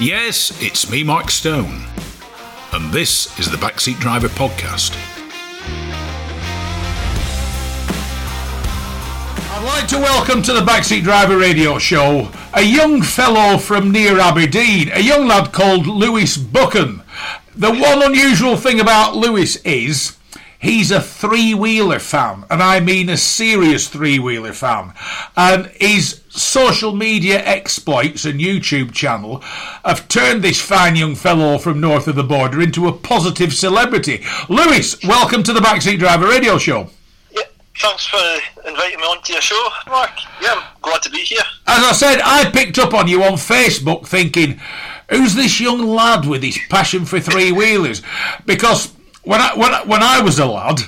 Yes, it's me, Mark Stone, and this is the Backseat Driver Podcast. I'd like to welcome to the Backseat Driver Radio Show a young fellow from near Aberdeen, a young lad called Lewis Buchan. The one unusual thing about Lewis is He's a three wheeler fan, and I mean a serious three wheeler fan. And his social media exploits and YouTube channel have turned this fine young fellow from north of the border into a positive celebrity. Lewis, welcome to the Backseat Driver Radio Show. Yeah, thanks for inviting me onto your show, Mark. Yeah, I'm glad to be here. As I said, I picked up on you on Facebook thinking, who's this young lad with his passion for three wheelers? Because when I, when, I, when I was a lad,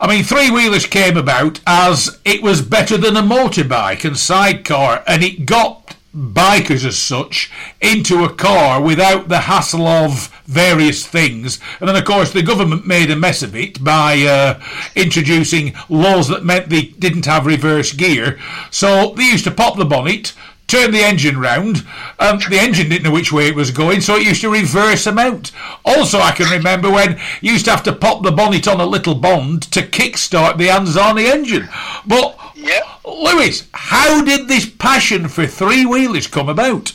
I mean, three wheelers came about as it was better than a motorbike and sidecar, and it got bikers as such into a car without the hassle of various things. And then, of course, the government made a mess of it by uh, introducing laws that meant they didn't have reverse gear. So they used to pop the bonnet, turned the engine round. Um, the engine didn't know which way it was going, so it used to reverse them out. Also, I can remember when you used to have to pop the bonnet on a little bond to kickstart the Anzani engine. But, yeah. Lewis, how did this passion for three wheelers come about?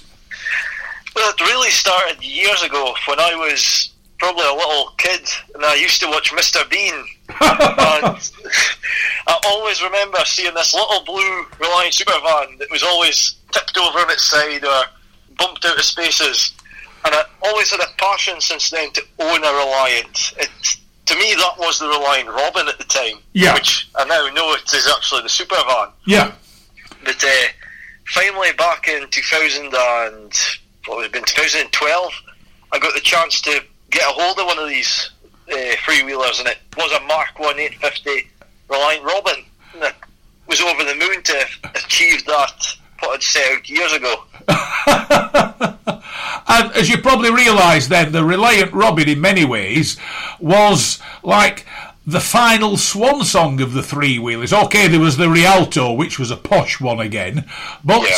Well, it really started years ago when I was probably a little kid and I used to watch Mr. Bean. And I always remember seeing this little blue Reliant Supervan that was always tipped over on its side or bumped out of spaces. And I always had a passion since then to own a Reliant. It, to me, that was the Reliant Robin at the time. Yeah. Which I now know it is actually the Supervan. Yeah. But uh, finally, back in 2000 and what it been 2012, I got the chance to get a hold of one of these uh, freewheelers, and it was a Mark One 850 Reliant Robin. And I was over the moon to achieve that what I'd set out years ago. and as you probably realise, then the Reliant Robin, in many ways, was like the final swan song of the three wheelers. Okay, there was the Rialto, which was a posh one again, but Yeah.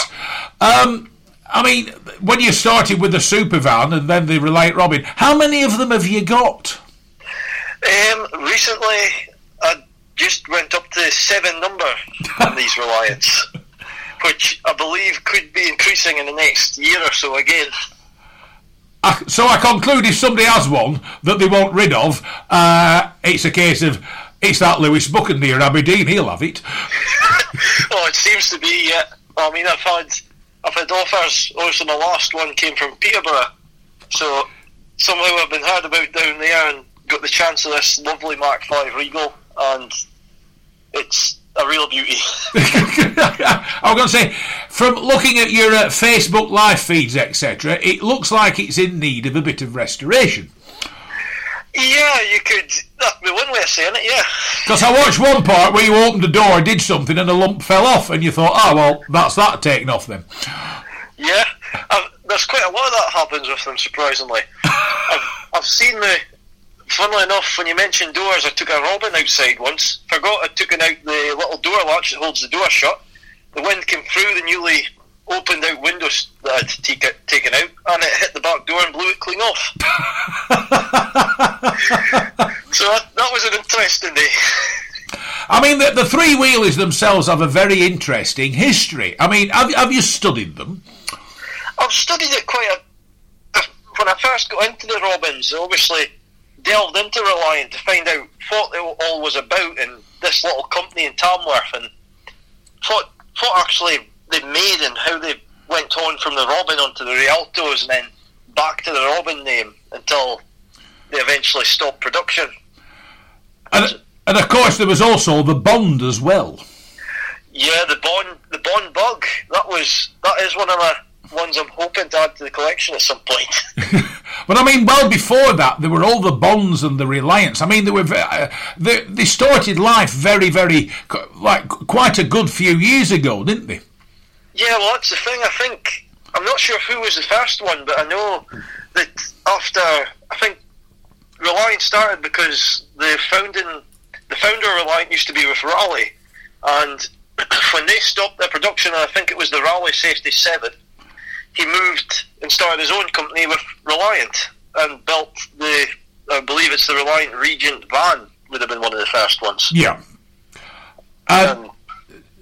um, I mean, when you started with the Supervan and then the Reliant Robin, how many of them have you got? Um, recently, I just went up to seven number on these Reliants, which I believe could be increasing in the next year or so again. I, so I conclude if somebody has one that they want rid of, uh, it's a case of it's that Lewis Buchan near Aberdeen. He'll have it. well, it seems to be. Yeah. I mean, I've had I've had offers. Also, my last one came from Peterborough, so somehow I've been heard about down there and got the chance of this lovely Mark Five Regal, and it's a real beauty. I was going to say, from looking at your uh, Facebook live feeds, etc., it looks like it's in need of a bit of restoration. yeah, you could. That'd be one way of saying it. Yeah. Because I watched one part where you opened the door, did something, and a lump fell off, and you thought, oh, well, that's that taken off then. Yeah, I've, there's quite a lot of that happens with them. Surprisingly, I've, I've seen the. Funnily enough, when you mentioned doors, I took a robin outside once. Forgot I'd taken out the little door latch that holds the door shut. The wind came through the newly opened out windows that I'd it, taken out, and it hit the back door and blew it clean off. so that, that was an interesting day. I mean, the, the three wheelers themselves have a very interesting history. I mean, have, have you studied them? I've studied it quite a. When I first got into the Robins, obviously delved into Reliant to find out what it all was about in this little company in Tamworth and what what actually they made and how they went on from the Robin onto the Rialtos and then back to the Robin name until they eventually stopped production. And, and of course, there was also the Bond as well. Yeah, the Bond the Bond bug that was that is one of my ones I'm hoping to add to the collection at some point. But I mean, well before that, there were all the Bonds and the Reliants. I mean, they were uh, they, they started life very, very like quite a good few years ago, didn't they? Yeah, well, that's the thing. I think I'm not sure who was the first one, but I know that after I think Reliance started because the founding, the founder of Reliant used to be with Raleigh, and when they stopped their production, I think it was the Raleigh Safety Seven. He moved and started his own company with Reliant and built the, I believe it's the Reliant Regent van, would have been one of the first ones. Yeah. And,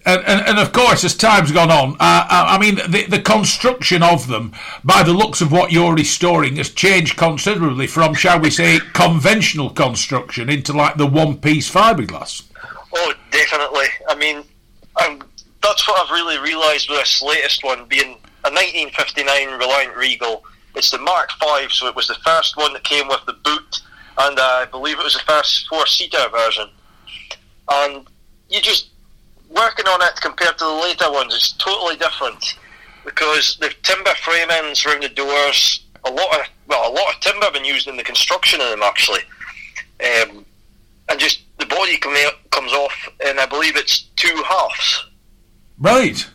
and, and, and, of course, as time's gone on, uh, uh, I mean, the, the construction of them, by the looks of what you're restoring, has changed considerably from, shall we say, conventional construction into like the one piece fiberglass. Oh, definitely. I mean, I'm, that's what I've really realised with this latest one being a 1959 Reliant Regal. It's the Mark V, so it was the first one that came with the boot, and I believe it was the first four seater version. And you just working on it compared to the later ones, it's totally different because the timber framings around the doors, a lot of well, a lot of timber been used in the construction of them actually, um, and just the body come comes off, and I believe it's two halves. Right.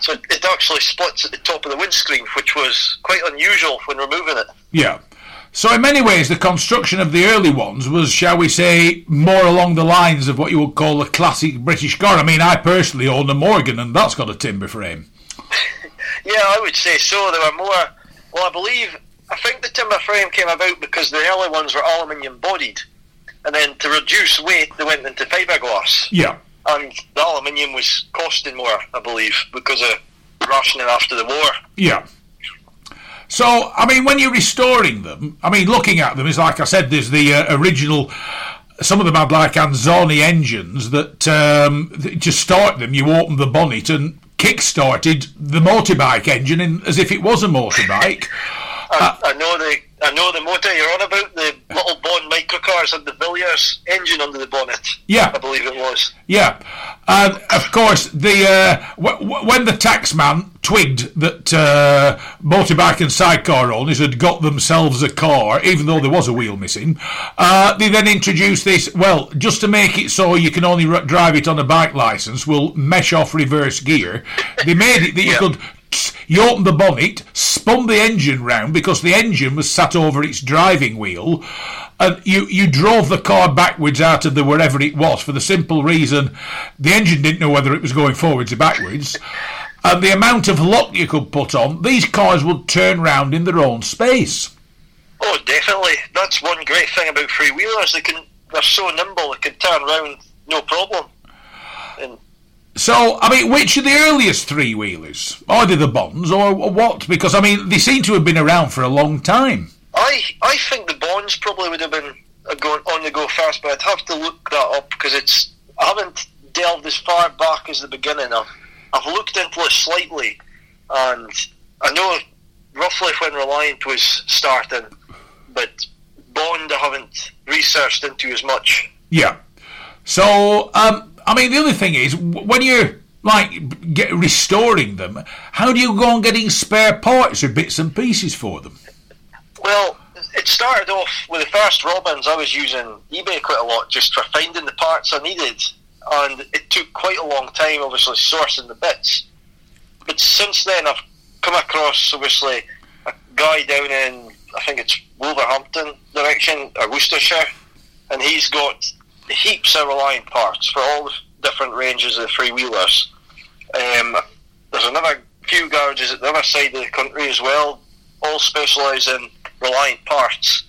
So it actually splits at the top of the windscreen, which was quite unusual when removing it. Yeah. So, in many ways, the construction of the early ones was, shall we say, more along the lines of what you would call a classic British car. I mean, I personally own a Morgan, and that's got a timber frame. yeah, I would say so. There were more. Well, I believe, I think the timber frame came about because the early ones were aluminium bodied, and then to reduce weight, they went into fiberglass. Yeah. And the aluminium was costing more, I believe, because of rationing after the war. Yeah. So, I mean, when you're restoring them, I mean, looking at them is like I said, there's the uh, original. Some of them had like Anzani engines that um, to start them, you open the bonnet and kick-started the motorbike engine in, as if it was a motorbike. I, uh, I know the I know the motor you're on about. The little Bond microcars and the Villiers engine under the bonnet. Yeah, I believe it was. Yeah, and of course the uh, w- w- when the taxman twigged that uh, motorbike and sidecar owners had got themselves a car, even though there was a wheel missing, uh, they then introduced this. Well, just to make it so you can only r- drive it on a bike license, we'll mesh off reverse gear. They made it that you yeah. could you opened the bonnet, spun the engine round because the engine was sat over its driving wheel, and you, you drove the car backwards out of the wherever it was for the simple reason the engine didn't know whether it was going forwards or backwards. And the amount of lock you could put on, these cars would turn round in their own space. Oh, definitely. That's one great thing about freewheelers. They can they're so nimble they can turn round no problem. And so, I mean, which are the earliest three wheelers? Are they the Bonds or what? Because, I mean, they seem to have been around for a long time. I, I think the Bonds probably would have been going on the go first, but I'd have to look that up because it's. I haven't delved as far back as the beginning. I've, I've looked into it slightly, and I know roughly when Reliant was starting, but Bond I haven't researched into as much. Yeah. So, um, I mean, the other thing is when you're like get, restoring them, how do you go on getting spare parts or bits and pieces for them? Well, it started off with the first Robins. I was using eBay quite a lot just for finding the parts I needed, and it took quite a long time, obviously sourcing the bits. But since then, I've come across obviously a guy down in I think it's Wolverhampton direction or Worcestershire, and he's got heaps of Reliant parts for all the different ranges of three wheelers. Um, there's another few garages at the other side of the country as well, all specialise in Reliant parts.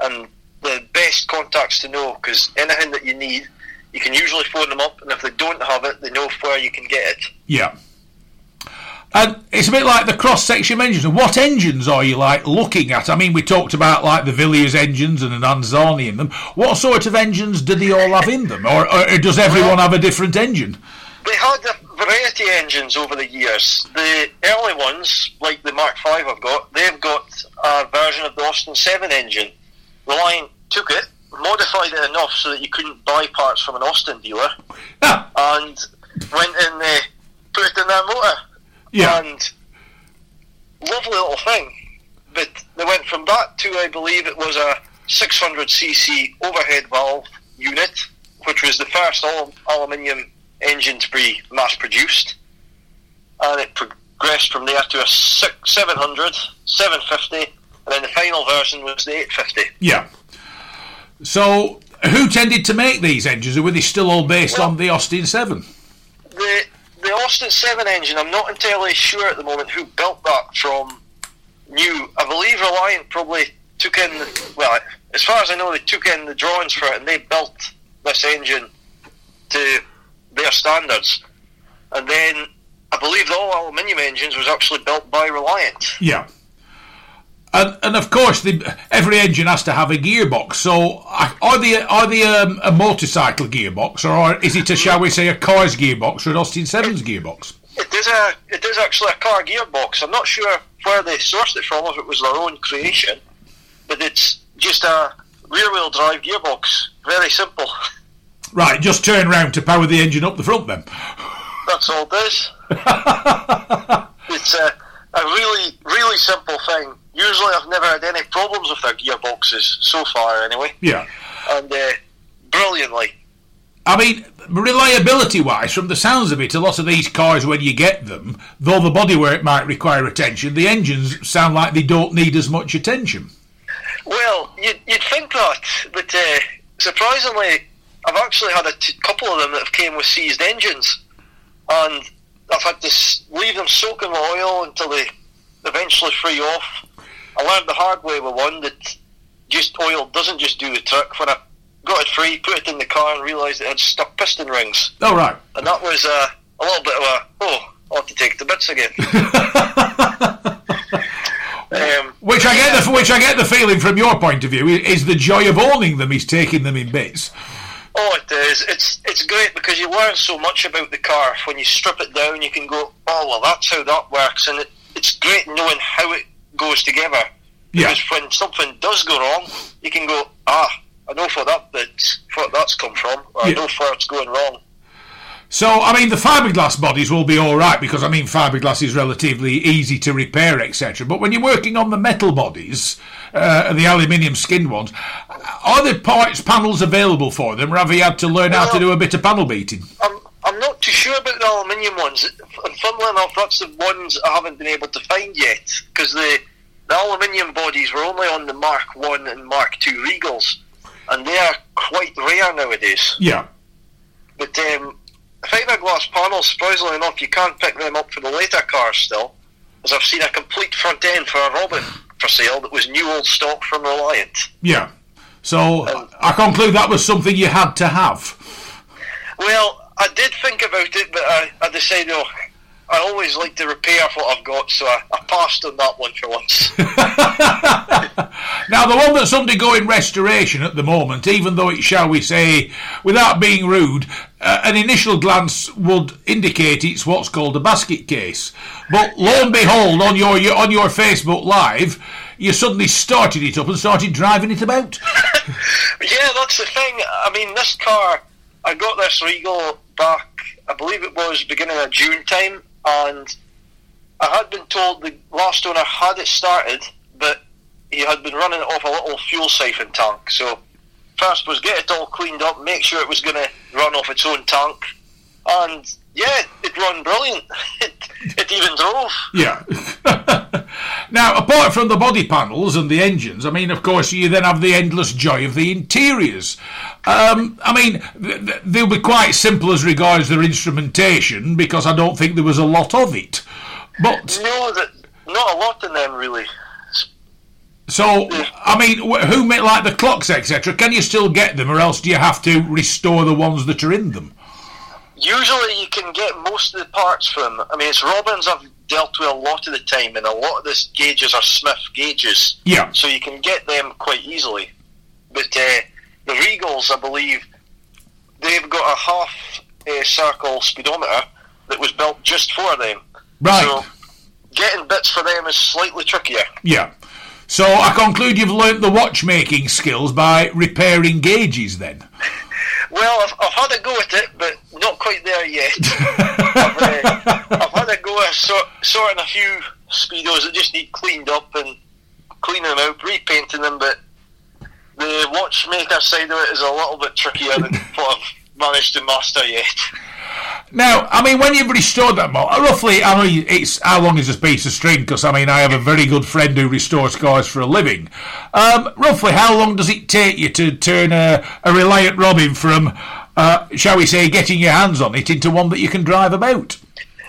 And the best contacts to know because anything that you need, you can usually phone them up, and if they don't have it, they know where you can get it. Yeah. And it's a bit like the cross section engines. What engines are you like looking at? I mean, we talked about like the Villiers engines and an Anzani in them. What sort of engines do they all have in them, or, or does everyone have a different engine? They had a variety of engines over the years. The early ones, like the Mark V I've got, they've got a version of the Austin 7 engine. Reliant took it, modified it enough so that you couldn't buy parts from an Austin dealer, ah. and went in, uh, put it in their motor yeah. And lovely little thing. But they went from that to, I believe it was a 600cc overhead valve unit, which was the first all aluminium engine to be mass produced. And it progressed from there to a 700, 750, and then the final version was the 850. Yeah. So, who tended to make these engines, or were they still all based well, on the Austin 7? The, all Austin 7 engine, I'm not entirely sure at the moment who built that from new. I believe Reliant probably took in, the, well, as far as I know, they took in the drawings for it and they built this engine to their standards. And then I believe the all aluminium engines was actually built by Reliant. Yeah. And, and of course, the, every engine has to have a gearbox. So, are they are they um, a motorcycle gearbox, or is it a shall we say a car's gearbox or an Austin Sevens gearbox? It is a it is actually a car gearbox. I'm not sure where they sourced it from, if it was their own creation, but it's just a rear wheel drive gearbox. Very simple. Right, just turn round to power the engine up the front then. That's all it is. it's a, a really really simple thing usually I've never had any problems with their gearboxes so far, anyway. Yeah. And uh, brilliantly. I mean, reliability wise, from the sounds of it, a lot of these cars, when you get them, though the bodywork might require attention, the engines sound like they don't need as much attention. Well, you'd, you'd think that, but uh, surprisingly, I've actually had a t- couple of them that have came with seized engines, and I've had to leave them soaking with oil until they eventually free off I learned the hard way with one that just oil doesn't just do the trick. When I got it free, put it in the car, and realised it had stuck piston rings. Oh right. And that was uh, a little bit of a oh, I'll have to take the bits again. um, which I get the which I get the feeling from your point of view is the joy of owning them. He's taking them in bits. Oh, it is. It's it's great because you learn so much about the car. When you strip it down, you can go, oh well, that's how that works, and it, it's great knowing how it goes together. Yeah. Because when something does go wrong, you can go, ah, I know where that bit, where that's come from, or yeah. I know where it's going wrong. So, I mean, the fiberglass bodies will be all right because, I mean, fiberglass is relatively easy to repair, etc. But when you're working on the metal bodies, uh, the aluminium skinned ones, are there parts panels available for them, or have you had to learn well, how to do a bit of panel beating? I'm, I'm not too sure about the aluminium ones. And funnily enough, that's the ones I haven't been able to find yet because the the aluminium bodies were only on the Mark One and Mark Two Regals, and they are quite rare nowadays. Yeah. But um, fiberglass panels, surprisingly enough, you can't pick them up for the later cars still, as I've seen a complete front end for a Robin for sale that was new old stock from Reliant. Yeah. So I conclude that was something you had to have. Well, I did think about it, but I, I decided, oh, I always like to repair what I've got, so I, I passed on that one for once. now, the one that's undergoing restoration at the moment, even though it, shall we say, without being rude, uh, an initial glance would indicate it's what's called a basket case. But lo and behold, on your, your on your Facebook Live, you suddenly started it up and started driving it about. yeah, that's the thing. I mean, this car, I got this Regal back, I believe it was beginning of June time, and I had been told the last owner had it started, but he had been running it off a little fuel siphon tank. So first was get it all cleaned up, make sure it was going to run off its own tank, and yeah, it run brilliant. It, it even drove. Yeah. now, apart from the body panels and the engines, I mean, of course, you then have the endless joy of the interiors. Um, I mean, th- they'll be quite simple as regards their instrumentation because I don't think there was a lot of it. But no, that not a lot in them really. So, I mean, who make like the clocks, etc.? Can you still get them, or else do you have to restore the ones that are in them? Usually, you can get most of the parts from. I mean, it's Robbins I've dealt with a lot of the time, and a lot of the gauges are Smith gauges. Yeah. So you can get them quite easily. But uh, the Regals, I believe, they've got a half uh, circle speedometer that was built just for them. Right. So getting bits for them is slightly trickier. Yeah. So I conclude you've learnt the watchmaking skills by repairing gauges then. Well, I've, I've, had a go at it, but not quite there yet. I've, uh, I've, had a go at sort, sorting a few speedos that just need cleaned up and cleaning them out, repainting them, but the watchmaker side of it is a little bit trickier than what I've managed to master yet. Now, I mean, when you've restored that motor, roughly, I mean, it's how long is this piece of string? Because I mean, I have a very good friend who restores cars for a living. Um, roughly, how long does it take you to turn a, a Reliant Robin from, uh, shall we say, getting your hands on it into one that you can drive about?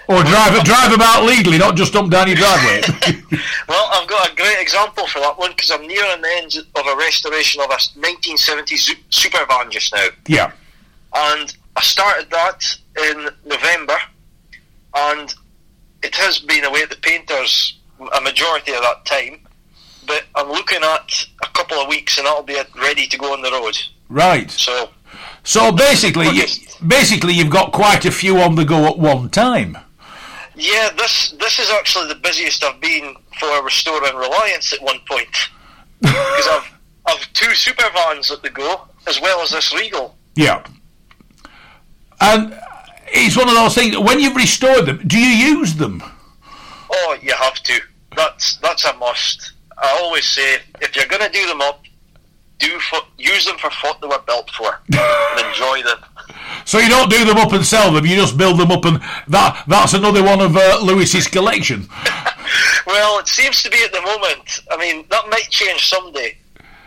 Or drive drive about legally, not just dump down your driveway. well, I've got a great example for that one because I'm nearing the end of a restoration of a 1970s super van just now. Yeah. And I started that in November, and it has been away at the painters a majority of that time. But I'm looking at a couple of weeks, and that'll be ready to go on the road. Right. So. So basically, you, basically, you've got quite a few on the go at one time. Yeah, this this is actually the busiest I've been for restoring Reliants at one point because I've I've two super vans at the go as well as this Regal. Yeah, and it's one of those things. When you've restored them, do you use them? Oh, you have to. That's that's a must. I always say if you're going to do them up, do for, use them for what they were built for and enjoy them. So you don't do them up and sell them; you just build them up, and that that's another one of uh, Lewis's collection. well, it seems to be at the moment. I mean, that might change someday,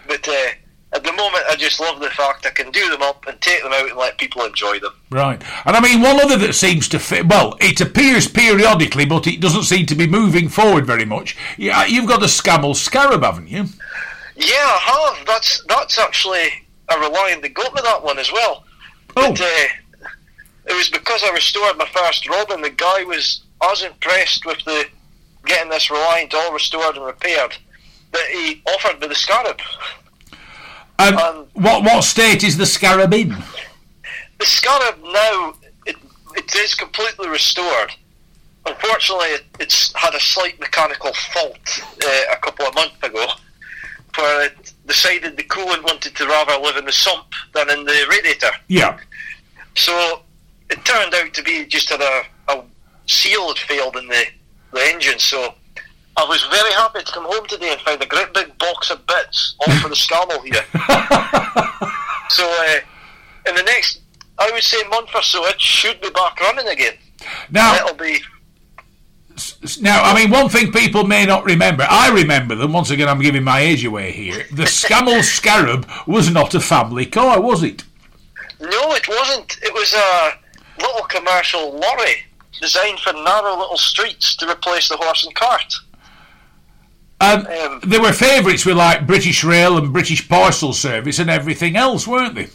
but uh, at the moment, I just love the fact I can do them up and take them out and let people enjoy them. Right, and I mean one other that seems to fit. Well, it appears periodically, but it doesn't seem to be moving forward very much. Yeah, you've got the Scammell Scarab, haven't you? Yeah, I have. That's that's actually a Reliant that got me that one as well. Oh. But, uh, it was because I restored my first Robin. The guy was as impressed with the getting this Reliant all restored and repaired that he offered me the Scarab. Um, um, what what state is the Scarab in? The Scarab now it, it is completely restored. Unfortunately, it, it's had a slight mechanical fault uh, a couple of months ago, where it decided the coolant wanted to rather live in the sump than in the radiator. Yeah. So it turned out to be just had a, a seal had failed in the, the engine. So I was very happy to come home today and find a great big box of bits, all for the Scammell here. so uh, in the next, I would say, month or so, it should be back running again. Now it'll be. Now, I mean, one thing people may not remember, I remember them, once again, I'm giving my age away here. The Scammell Scarab was not a family car, was it? No, it wasn't. It was a little commercial lorry designed for narrow little streets to replace the horse and cart. Um, um, they were favourites with like British Rail and British Parcel Service and everything else, weren't they?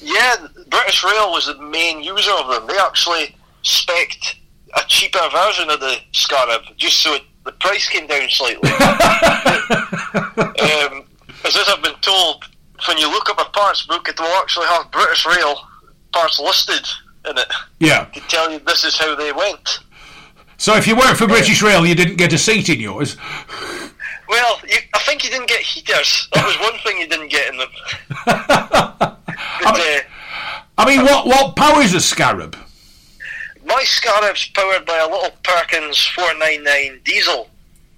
Yeah, British Rail was the main user of them. They actually spec'd a cheaper version of the Scarab just so it, the price came down slightly. um, as I've been told, when you look up a parts book, it will actually have British Rail parts listed in it. Yeah. To tell you this is how they went. So if you worked for British Rail, you didn't get a seat in yours. Well, you, I think you didn't get heaters. That was one thing you didn't get in them. but, I, mean, uh, I mean, what what powers a Scarab? My Scarab's powered by a little Perkins 499 diesel,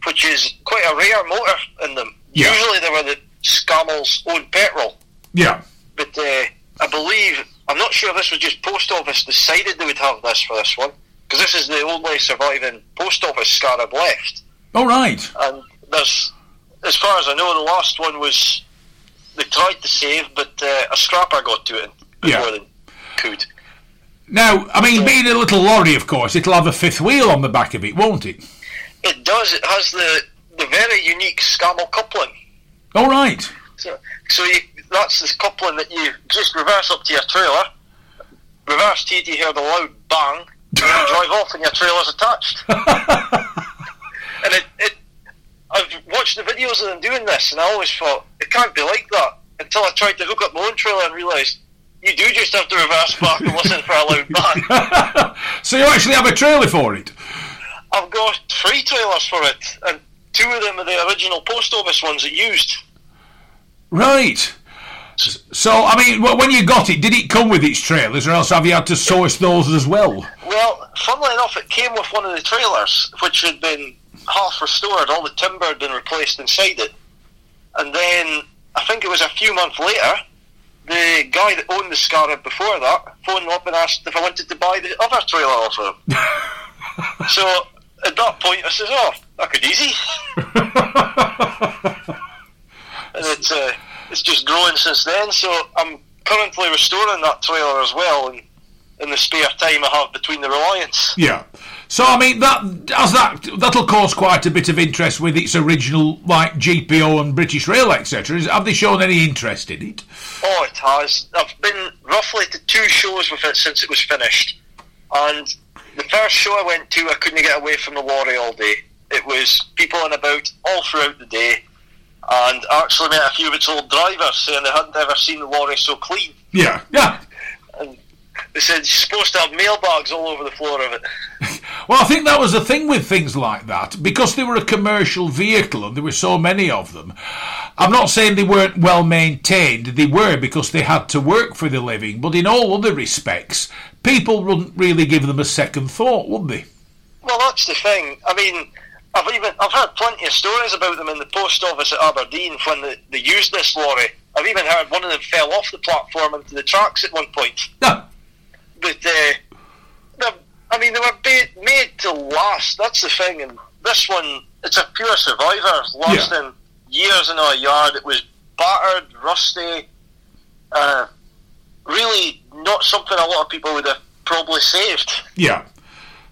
which is quite a rare motor in them. Yeah. Usually they were the Scammell's own petrol. Yeah. But uh, I believe, I'm not sure if this was just Post Office decided they would have this for this one because this is the only surviving post office scarab left. All right. And there's, as far as I know, the last one was they tried to save, but uh, a scrapper got to it before yeah. they could. Now, I mean, being a little lorry, of course, it'll have a fifth wheel on the back of it, won't it? It does. It has the the very unique Scammell coupling. All right. So, so you, that's this coupling that you just reverse up to your trailer, reverse T to hear the loud bang, and drive off and your trailer's attached. and it, it, I've watched the videos of them doing this, and I always thought it can't be like that until I tried to hook up my own trailer and realised you do just have to reverse back and listen for a loud bang. so you actually have a trailer for it? I've got three trailers for it, and two of them are the original post office ones it used. Right. So, I mean, when you got it, did it come with its trailers, or else have you had to source those as well? Well, funnily enough, it came with one of the trailers, which had been half restored. All the timber had been replaced inside it. And then, I think it was a few months later, the guy that owned the Scarab before that phoned up and asked if I wanted to buy the other trailer off him. so, at that point, I says, oh, that could easy. and it's... Uh, it's just growing since then. So I'm currently restoring that trailer as well, in, in the spare time I have between the Reliants. Yeah. So I mean that as that that'll cause quite a bit of interest with its original like GPO and British Rail etc. Have they shown any interest in it? Oh, it has. I've been roughly to two shows with it since it was finished, and the first show I went to, I couldn't get away from the lorry all day. It was people in about all throughout the day, and actually met a few of its old drivers saying they hadn't ever seen the lorry so clean. Yeah, yeah. And they said you're supposed to have mailbags all over the floor of it. Well, I think that was the thing with things like that because they were a commercial vehicle and there were so many of them. I'm not saying they weren't well maintained, they were because they had to work for the living, but in all other respects, people wouldn't really give them a second thought, would they? Well, that's the thing. I mean, I've even I've heard plenty of stories about them in the post office at Aberdeen when they, they used this lorry. I've even heard one of them fell off the platform into the tracks at one point. No. But uh, I mean, they were ba- made to last. That's the thing. And this one, it's a pure survivor, lasting yeah. years in our yard. It was battered, rusty. Uh, really, not something a lot of people would have probably saved. Yeah.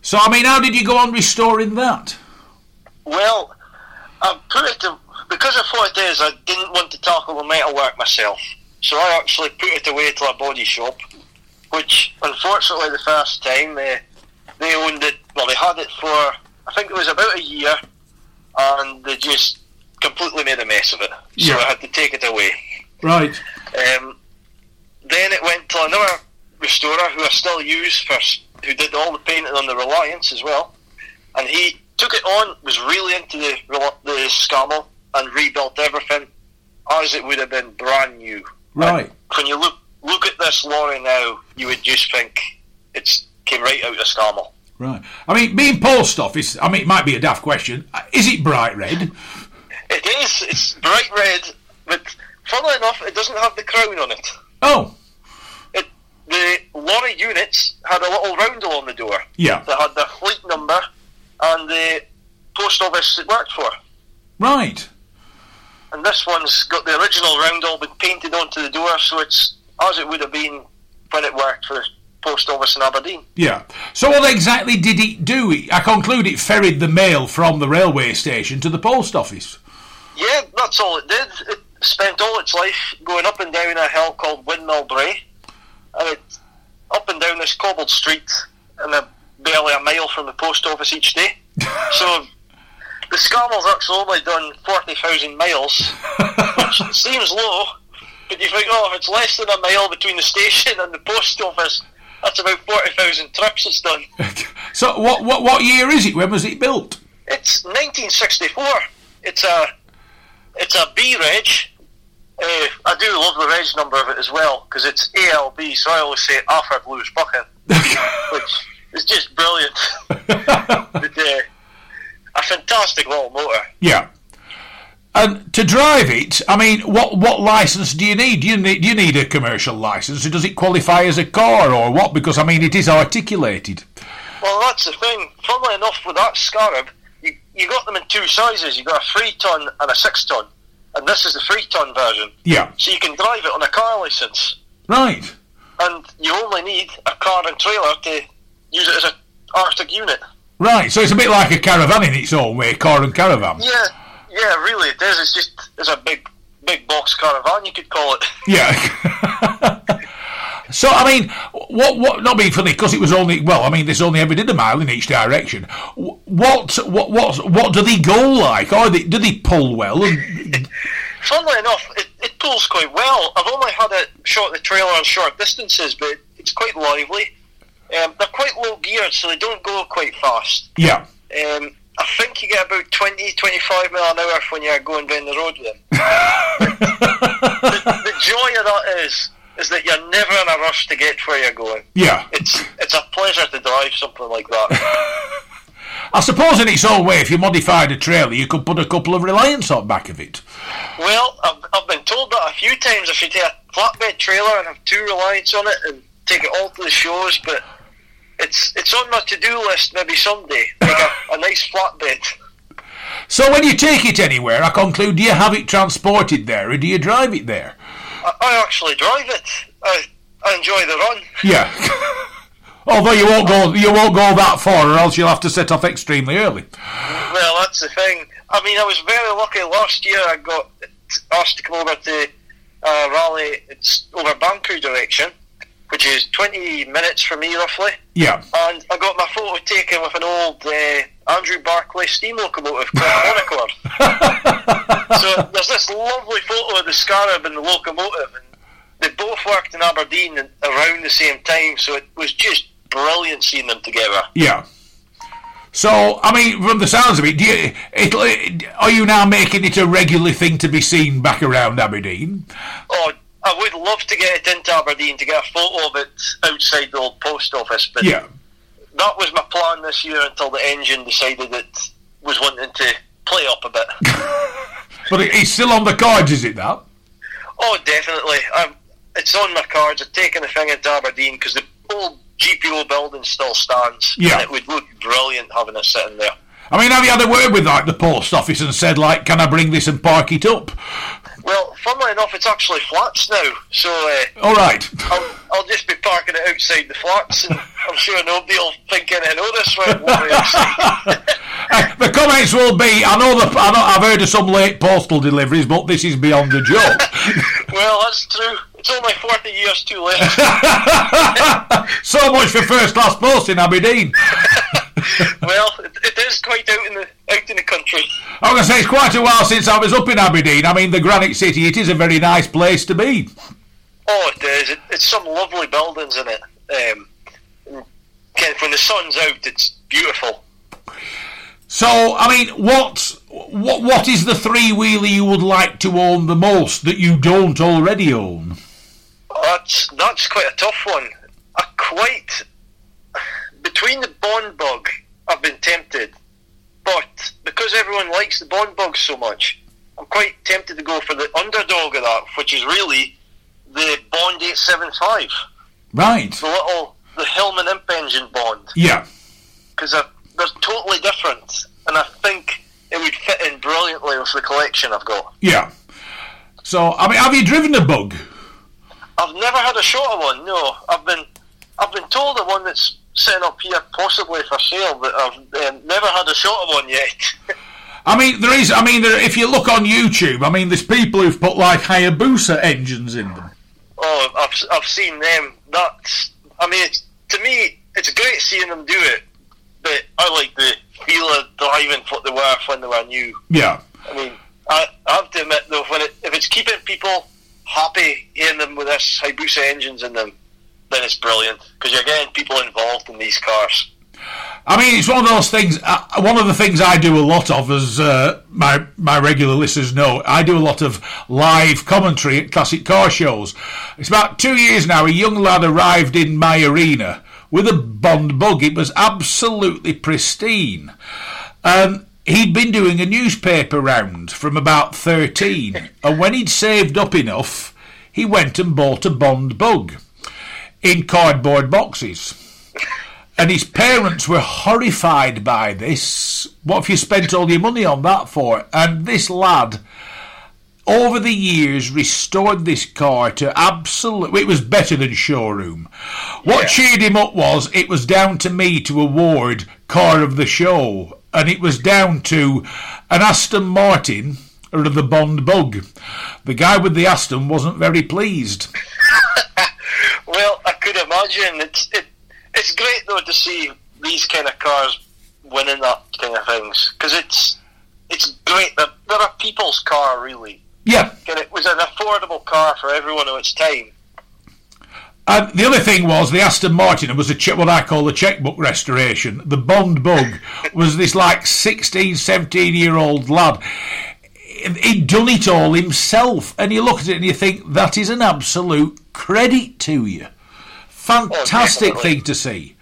So, I mean, how did you go on restoring that? Well, I put it to, because of what it is, I didn't want to tackle the metal work myself. So I actually put it away to a body shop, which unfortunately the first time they they owned it. Well, they had it for I think it was about a year, and they just completely made a mess of it. So yeah. I had to take it away. Right. Um, then it went to another restorer who I still use for who did all the painting on the Reliants as well, and he took it on, was really into the the Scammell, and rebuilt everything as it would have been brand new. Right. And when you look look at this lorry now, you would just think it's came right out of Scammell. Right. I mean, being post office, I mean, it might be a daft question. Is it bright red? It is. It's bright red, but funnily enough, it doesn't have the crown on it. Oh. It, the lorry units had a little roundel on the door. Yeah. That had the fleet number and the post office it worked for. Right. And this one's got the original roundel been painted onto the door, so it's as it would have been when it worked for the post office in Aberdeen. Yeah. So what exactly did it do? I conclude it ferried the mail from the railway station to the post office. Yeah, that's all it did. It spent all its life going up and down a hill called Windmill Brae, and it up and down this cobbled street, and a, barely a mile from the post office each day. so the Scammell's actually only done forty thousand miles, which seems low. But you think, oh, if it's less than a mile between the station and the post office, that's about forty thousand trips it's done. so what what what year is it? When was it built? It's 1964. It's a it's a B reg. Uh, I do love the reg number of it as well because it's ALB. So I always say Alfred Lewis Buchan, which is just brilliant. but, uh, a fantastic little motor. Yeah. And to drive it, I mean, what what license do you need? Do you need do you need a commercial license? Or does it qualify as a car or what? Because I mean, it is articulated. Well, that's the thing. Funnily enough, with that Scarab, you you got them in two sizes. You got a three ton and a six ton, and this is the three ton version. Yeah. So you can drive it on a car license. Right. And you only need a car and trailer to use it as an artic unit. Right. So it's a bit like a caravan in its own way, car and caravan. Yeah. Yeah, really, it is. It's just it's a big, big box caravan. You could call it. Yeah. so I mean, what what not being funny because it was only well, I mean, this only ever did a mile in each direction. What what what what do they go like? Or they, do they pull well? And... Funnily enough, it, it pulls quite well. I've only had it short the trailer on short distances, but it's quite lively. Um, they're quite low geared, so they don't go quite fast. Yeah. Um, I think you get about 20, 25 mile an hour when you're going down the road with them. the, the, joy of that is is that you're never in a rush to get where you're going. Yeah. It's it's a pleasure to drive something like that. I suppose in its own way, if you modified a trailer, you could put a couple of Reliants on back of it. Well, I've, I've been told that a few times if you take a flatbed trailer and have two Reliants on it and take it all to the shows, but it's it's on my to do list maybe someday, like a, a nice flatbed. So when you take it anywhere, I conclude, do you have it transported there or do you drive it there? I, I actually drive it. I, I enjoy the run. Yeah. Although you won't go, you won't go that far, or else you'll have to set off extremely early. Well, that's the thing. I mean, I was very lucky last year. I got asked to come over to uh, rally. It's over Banchory direction, which is 20 minutes from me roughly. Yeah. And I got my photo taken with an old uh, Andrew Barclay steam locomotive called Bon Accord. so there's this lovely photo of the Scarab and the locomotive, and they both worked in Aberdeen around the same time, so it was just brilliant seeing them together. Yeah. So, I mean, from the sounds of it, do you, it, are you now making it a regular thing to be seen back around Aberdeen? Oh, I would love to get it into Aberdeen to get a photo of it outside the old post office, but yeah. that was my plan this year until the engine decided it was wanting to play up a bit. but it's still on the cards, is it that? Oh, definitely. I'm, it's on my cards. I've taken the thing into Aberdeen because the old GPO building still stands. Yeah. And it would look brilliant having it sitting there. I mean, have you had a word with like the post office and said like, can I bring this and park it up? Well, funnily enough, it's actually flats now. So, uh, all right, I'll, I'll just be parking it outside the flats, and I'm sure nobody will think anything of this when we're outside. The comments will be, I know, the, I know I've heard of some late postal deliveries, but this is beyond a joke. well, that's true. It's only 40 years too late. so much for first class post in Aberdeen. well, it, it is quite out in the out in the country. I was going to say it's quite a while since I was up in Aberdeen. I mean, the Granite City. It is a very nice place to be. Oh, it is. It, it's some lovely buildings in it. Um, when the sun's out, it's beautiful. So, I mean, what what what is the three wheeler you would like to own the most that you don't already own? That's that's quite a tough one. I quite between the Bond Bug, I've been tempted, but because everyone likes the Bond Bug so much, I'm quite tempted to go for the underdog of that, which is really the Bond 875. Right. The little the Hillman Imp engine Bond. Yeah. Because they're, totally different, and I think it would fit in brilliantly with the collection I've got. Yeah. So, I mean, have you driven a bug? I've never had a shorter one. No, I've been I've been told of one that's sitting up here, possibly for sale, but I've um, never had a shorter one yet. I mean, there is. I mean, there, if you look on YouTube, I mean, there's people who've put like Hayabusa engines in them. Oh, I've I've seen them. That's. I mean, it's, to me, it's great seeing them do it, but I like the feel of driving what they were when they were new. Yeah. I mean, I, I have to admit though, when it, if it's keeping people happy hearing them with this Hayabusa engines in them, then it's brilliant because you're getting people involved in these cars. I mean, it's one of those things. Uh, one of the things I do a lot of, as uh, my my regular listeners know, I do a lot of live commentary at classic car shows. It's about two years now. A young lad arrived in my arena with a Bond bug. It was absolutely pristine. Um, he'd been doing a newspaper round from about 13, and when he'd saved up enough, he went and bought a Bond bug in cardboard boxes. And his parents were horrified by this. What have you spent all your money on that for? And this lad, over the years, restored this car to absolute. It was better than showroom. What Yeah. cheered him up was it was down to me to award car of the show, and it was down to an Aston Martin or the Bond Bug. The guy with the Aston wasn't very pleased. Well, I could imagine it's it, it's great though to see these kind of cars winning that kind of things because it's it's great that they're a people's car really. Yeah, And it was an affordable car for everyone of its time. And the other thing was the Aston Martin was a che- what I call the checkbook restoration. The Bond Bug was this like 16, 17 year old lad. He'd done it all himself, and you look at it and you think that is an absolute credit to you. Fantastic definitely. thing to see.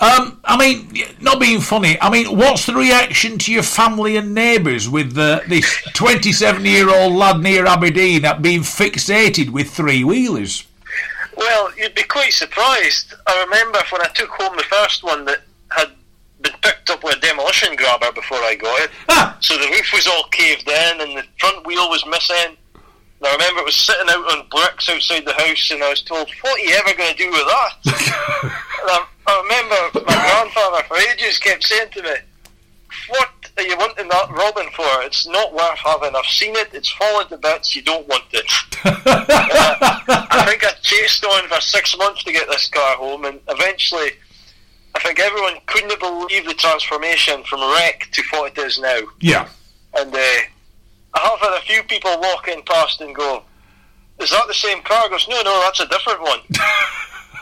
Um, I mean, not being funny. I mean, what's the reaction to your family and neighbours with uh, this 27 year old lad near Aberdeen at being fixated with three wheelers? Well, you'd be quite surprised. I remember when I took home the first one that had been picked up with a demolition grabber before I got it. Ah, So the roof was all caved in and the front wheel was missing. And I remember it was sitting out on bricks outside the house and I was told, what are you ever going to do with that? I, I remember my grandfather for ages kept saying to me, "What are you wanting that Robin for? It's not worth having. I've seen it. It's fallen to bits. You don't want it." uh, I think I chased on for six months to get this car home, and eventually, I think everyone couldn't believe the transformation from wreck to what it is now. Yeah. And uh, I have had a few people walk in past and go, "Is that the same car?" I goes, "No, no, that's a different one."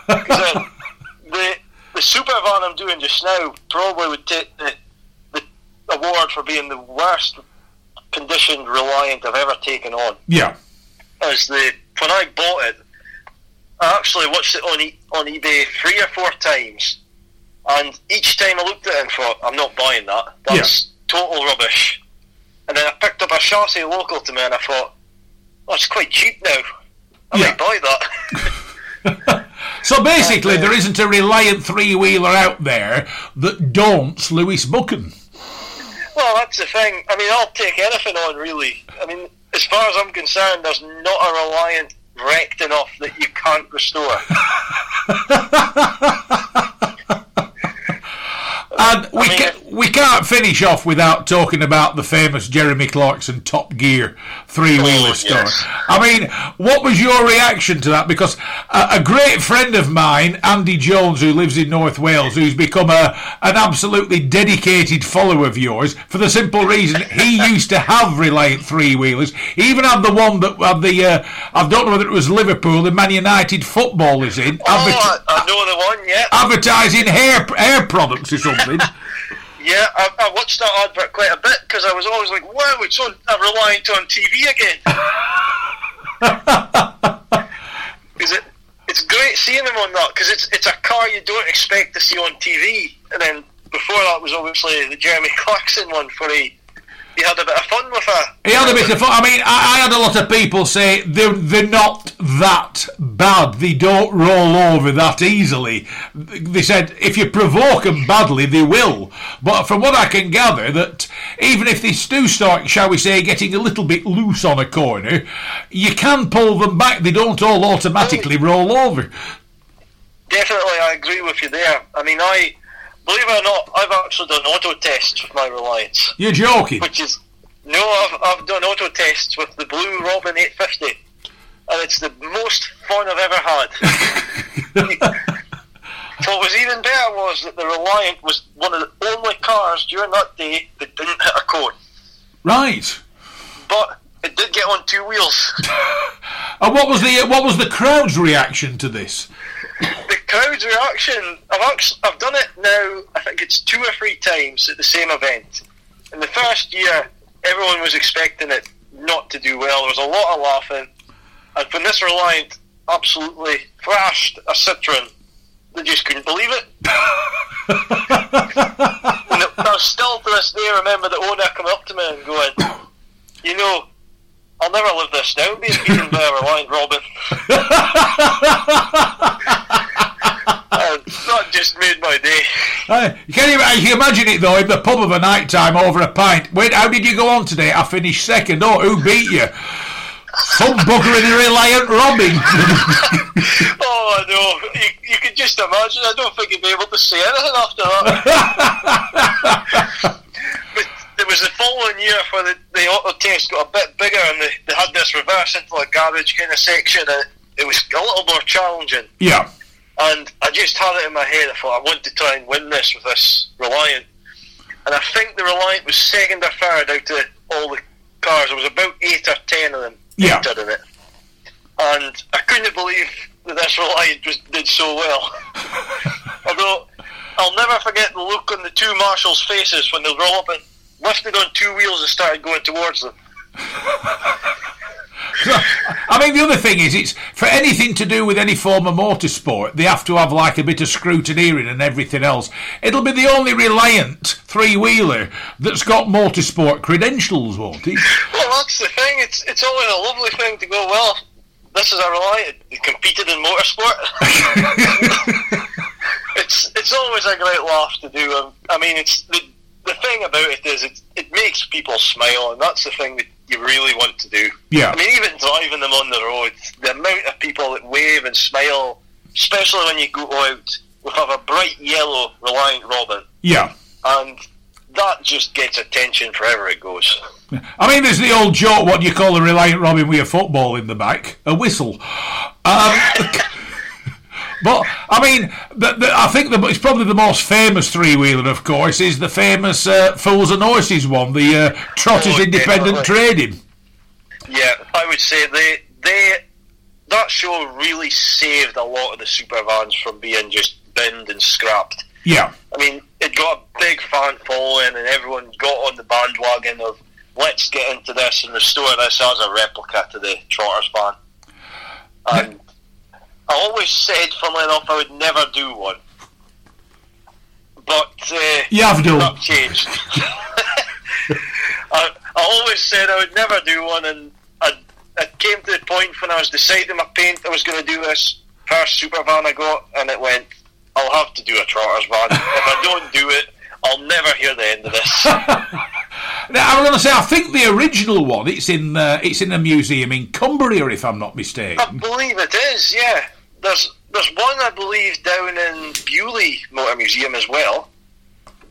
'Cause, uh, the the super van I'm doing just now probably would take the, the award for being the worst conditioned Reliant I've ever taken on. Yeah. As the when I bought it, I actually watched it on e- on eBay three or four times, and each time I looked at it and thought, "I'm not buying that. That's total rubbish." And then I picked up a chassis local to me, and I thought, "Oh, it's quite cheap now. I Yeah. might buy that." So basically, there isn't a Reliant three wheeler out there that daunts Lewis Buchan. Well, that's the thing. I mean, I'll take anything on, really. I mean, as far as I'm concerned, there's not a Reliant wrecked enough that you can't restore. And we, I mean, ca- we can't finish off without talking about the famous Jeremy Clarkson Top Gear three wheeler Oh, story. yes. I mean, what was your reaction to that? Because a, a great friend of mine, Andy Jones, who lives in North Wales, who's become a an absolutely dedicated follower of yours, for the simple reason he used to have Reliant three wheelers. He even had the one that had the uh, I don't know whether it was Liverpool, the Man United football is in. Oh, adver- I, I know the one, yeah. advertising hair hair products or something. Yeah, I, I watched that advert quite a bit because I was always like, wow, it's on a Reliant on TV again. Because it, it's great seeing him on that because it's, it's a car you don't expect to see on TV. And then before that was obviously the Jeremy Clarkson one where he, he had a bit of fun with her. He had a bit of fun. I mean, I, I had a lot of people say they're, they're not that bad. They don't roll over that easily. They said if you provoke them badly, they will. But from what I can gather, that even if they do start, shall we say, getting a little bit loose on a corner, you can pull them back. They don't all automatically roll over. Definitely, I agree with you there. I mean, I believe it or not, I've actually done auto tests with my Reliants, You're joking. which is no, I've, I've done auto tests with the Blue Robin 850, and it's the most fun I've ever had. what was even better was that the Reliant was one of the only cars during that day that didn't hit a cone, Right. but it did get on two wheels. And what was the what was the crowd's reaction to this? Crowd's reaction. I've actually, I've done it now. I think it's two or three times at the same event. In the first year, everyone was expecting it not to do well. There was a lot of laughing, and when this Reliant absolutely thrashed a Citroen, they just couldn't believe it. and I still to this day remember the owner coming up to me and going, "You know." I'll never live this down, being beaten by a Reliant Robin. and that just made my day. Uh, can you, you imagine it though in the pub of a night time over a pint. Wait, how did you go on today? I finished second. Oh, who beat you? Some bugger in a Reliant Robin. Oh no, you, you can just imagine. I don't think you'd be able to say anything after that. but there was the following year where the, the auto test got a bit bigger and they, they had this reverse into a garage kind of section and it was a little more challenging. yeah. And I just had it in my head. I thought I want to try and win this with this Reliant. And I think the Reliant was second or third out of all the cars. There was about eight or ten of them Yeah. entered in it. And I couldn't believe that this Reliant was, did so well. Although I'll never forget the look on the two marshals' faces when they roll up and lifted on two wheels and started going towards them. I mean, the other thing is, it's for anything to do with any form of motorsport, they have to have like a bit of scrutineering and everything else. It'll be the only Reliant three wheeler that's got motorsport credentials, won't it? Well, that's the thing. It's it's always a lovely thing to go. Well, this is a Reliant. They competed in motorsport. it's it's always a great laugh to do. I mean, it's the the thing about it is it it makes people smile, and that's the thing that you really want to do. Yeah. I mean, even driving them on the road, the amount of people that wave and smile, especially when you go out we have a bright yellow Reliant Robin, Yeah. and that just gets attention wherever it goes. I mean, there's the old joke. What do you call a Reliant Robin with a football in the back? A whistle. Um, but I mean, the, the, I think the, it's probably the most famous three wheeler, of course, is the famous uh, Fools and Horses one, the uh, Trotters Oh, Independent definitely. Trading. Yeah, I would say they they that show really saved a lot of the super vans from being just binned and scrapped. Yeah, I mean, it got a big fan following, and everyone got on the bandwagon of let's get into this and restore this as a replica to the Trotters van. And I always said, funnily enough, I would never do one. But uh, you have done. that changed. I, I always said I would never do one, and I, it came to the point when I was deciding my paint, I was going to do this first super van I got, and it went, I'll have to do a Trotters van. if I don't do it, I'll never hear the end of this. Now, I'm going to say, I think the original one, it's in uh, it's in a museum in Cumbria, if I'm not mistaken. I believe it is, yeah. There's there's one I believe down in Beaulieu Motor Museum as well.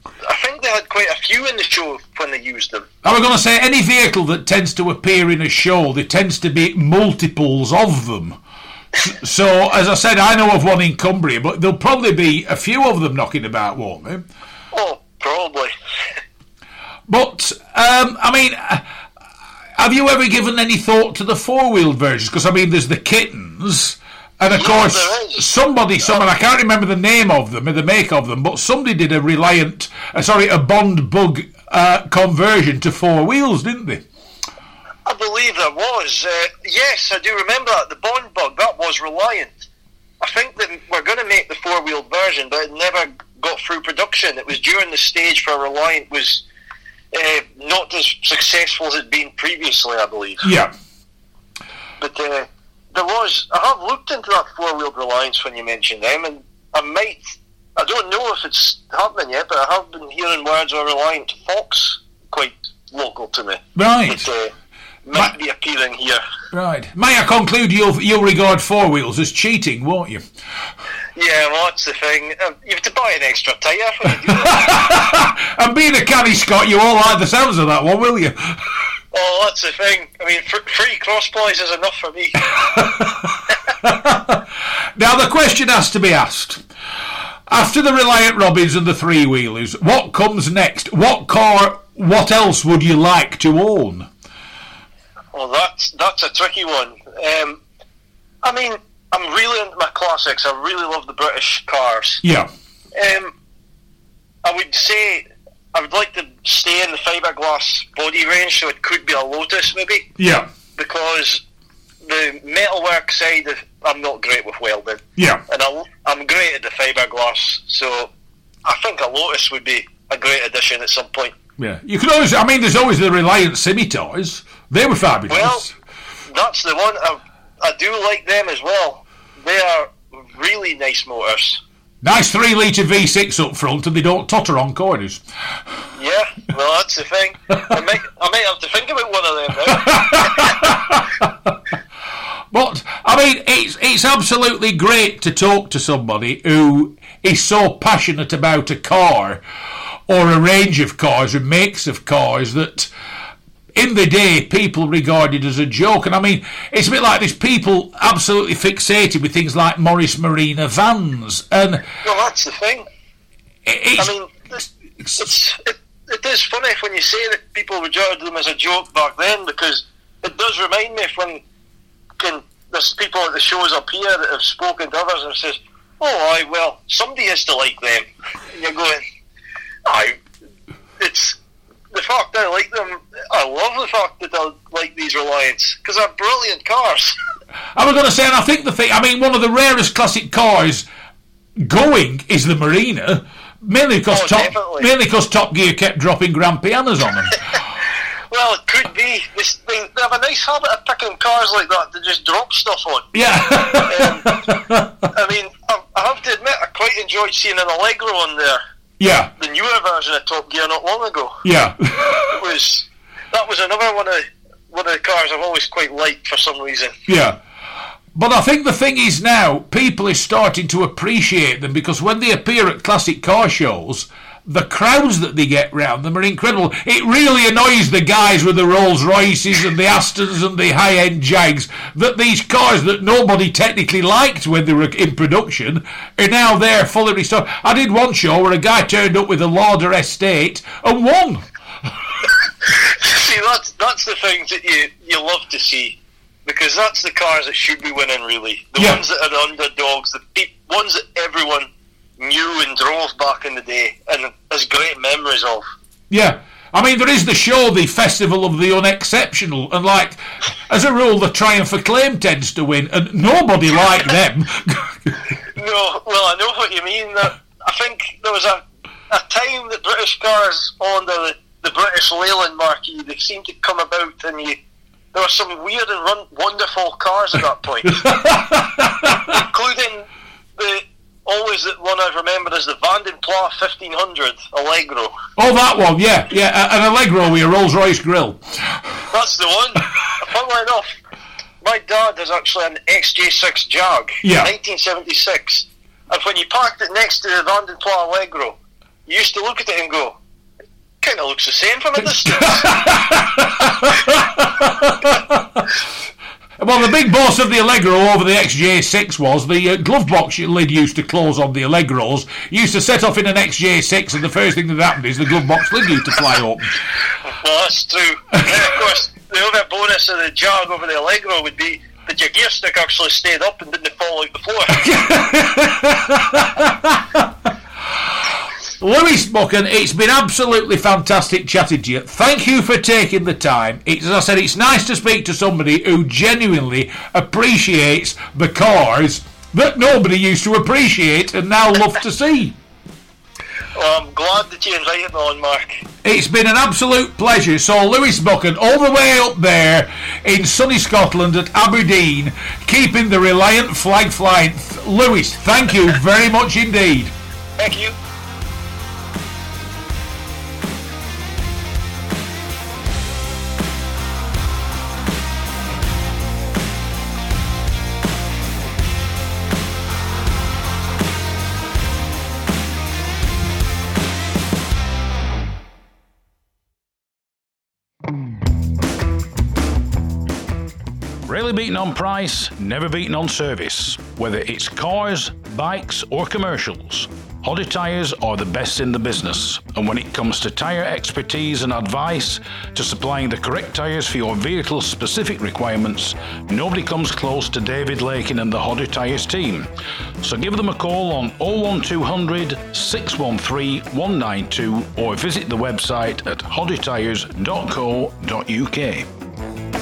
I think they had quite a few in the show when they used them. I was going to say, any vehicle that tends to appear in a show, there tends to be multiples of them. So, as I said, I know of one in Cumbria, but there'll probably be a few of them knocking about, won't there? Oh, probably. But, um, I mean, uh, have you ever given any thought to the four wheeled versions? Because, I mean, there's the kittens. And of Yeah, course, somebody, someone, I can't remember the name of them, or the make of them, but somebody did a Reliant, uh, sorry, a Bond bug uh, conversion to four wheels, didn't they? I believe there was. Uh, yes, I do remember that. The Bond bug, that was Reliant. I think that we're going to make the four wheeled version, but it never got through production. It was during the stage for Reliant was uh, not as successful as it'd been previously, I believe. Yeah. But uh, there was. I have looked into that four wheeled Reliants when you mentioned them, and I might. I don't know if it's happening yet, but I have been hearing words of a Reliant Fox quite local to me. Right. That uh, might be appearing here. Right. May I conclude you'll, you'll regard four wheels as cheating, won't you? Yeah, well, that's the thing. Um, you have to buy an extra tyre when you do that. And being a canny Scot, you all like the sounds of that one, will you? oh, that's the thing. I mean, free cross is enough for me. Now, the question has to be asked. After the Reliant Robins and the three wheelers, what comes next? What car, what else would you like to own? Well, that's that's a tricky one. Um, I mean, I'm really into my classics. I really love the British cars. Yeah. Um, I would say I would like to stay in the fiberglass body range, so it could be a Lotus maybe, Yeah. because the metalwork side of, I'm not great with welding, Yeah. and I, I'm great at the fiberglass. So I think a Lotus would be a great addition at some point. Yeah. You could always, I mean, there's always the Reliant Scimitar. They were fabulous. Well, that's the one. I, I do like them as well. They are really nice motors. Nice three litre V6 up front and they don't totter on corners. Yeah, well, that's the thing. I might, I might have to think about one of them. But I mean, it's it's absolutely great to talk to somebody who is so passionate about a car or a range of cars and makes of cars that in the day people regarded as a joke. And I mean, it's a bit like there's people absolutely fixated with things like Morris Marina vans, and Well, that's the thing. I mean, it's, it's it, it is funny when you say that people regarded them as a joke back then because it does remind me of when can, there's people at the shows up here that have spoken to others and says, "Oh, I well, somebody has to like them," and you're going, "I." It's the fact I like them. I love the fact that I like these Reliants because they're brilliant cars. I was going to say, and I think the thing, I mean, one of the rarest classic cars going is the Marina. Mainly because Oh, Top, definitely. mainly 'cause Top Gear kept dropping grand pianos on them. well, it could be. This, they, they have a nice habit of picking cars like that to just drop stuff on. Yeah. Um, I mean, I, I have to admit, I quite enjoyed seeing an Allegro on there, yeah. the newer version of Top Gear, not long ago. Yeah. It was that was another one of one of the cars I've always quite liked for some reason. yeah. But I think the thing is now, people are starting to appreciate them because when they appear at classic car shows, the crowds that they get round them are incredible. It really annoys the guys with the Rolls Royces and the Astons and the high end Jags that these cars that nobody technically liked when they were in production are now there fully restored. I did one show where a guy turned up with a Lada Estate and won. see, that's that's the things that you you love to see because that's the cars that should be winning. Really, the Yeah. ones that are the underdogs, the pe- ones that everyone knew and drove back in the day and has great memories of. Yeah. I mean, there is the show, the Festival of the Unexceptional, and like, as a rule, the Triumph Acclaim tends to win, and nobody liked them. No, well, I know what you mean. That I think there was a a time that British cars on the the British Leyland marquee they seemed to come about, and you there were some weird and run, wonderful cars at that point, including the always the one I remember is the Vanden Plas 1500 Allegro. oh, that one, yeah, yeah, an Allegro with a Rolls Royce grill. That's the one. Funnily enough, my dad has actually an XJ6 Jag, Yeah. 1976, and when you parked it next to the Vanden Plas Allegro, you used to look at it and go, kind of looks the same from a distance. Well, the big boss of the Allegro over the XJ6 was the uh, glove box lid used to close on the Allegros. You used to set off in an XJ6, and the first thing that happened is the glove box lid used to fly open. well, that's true. And of course, the other bonus of the Jag over the Allegro would be that your gear stick actually stayed up and didn't fall out the floor. Lewis Buchan, it's been absolutely fantastic chatting to you. Thank you for taking the time. It's, as I said, it's nice to speak to somebody who genuinely appreciates the cars that nobody used to appreciate and now love to see. well, I'm glad that you invited me on, Mark. It's been an absolute pleasure. So, Lewis Buchan, all the way up there in sunny Scotland at Aberdeen, keeping the Reliant flag flying. Lewis, thank you very much indeed. Thank you. Rarely beaten on price, never beaten on service. Whether it's cars, bikes, or commercials, Hoddy Tyres are the best in the business. And when it comes to tyre expertise and advice to supplying the correct tyres for your vehicle's specific requirements, nobody comes close to David Lakin and the Hoddy Tyres team. So give them a call on 01200 613 192 or visit the website at hoddytyres.co.uk.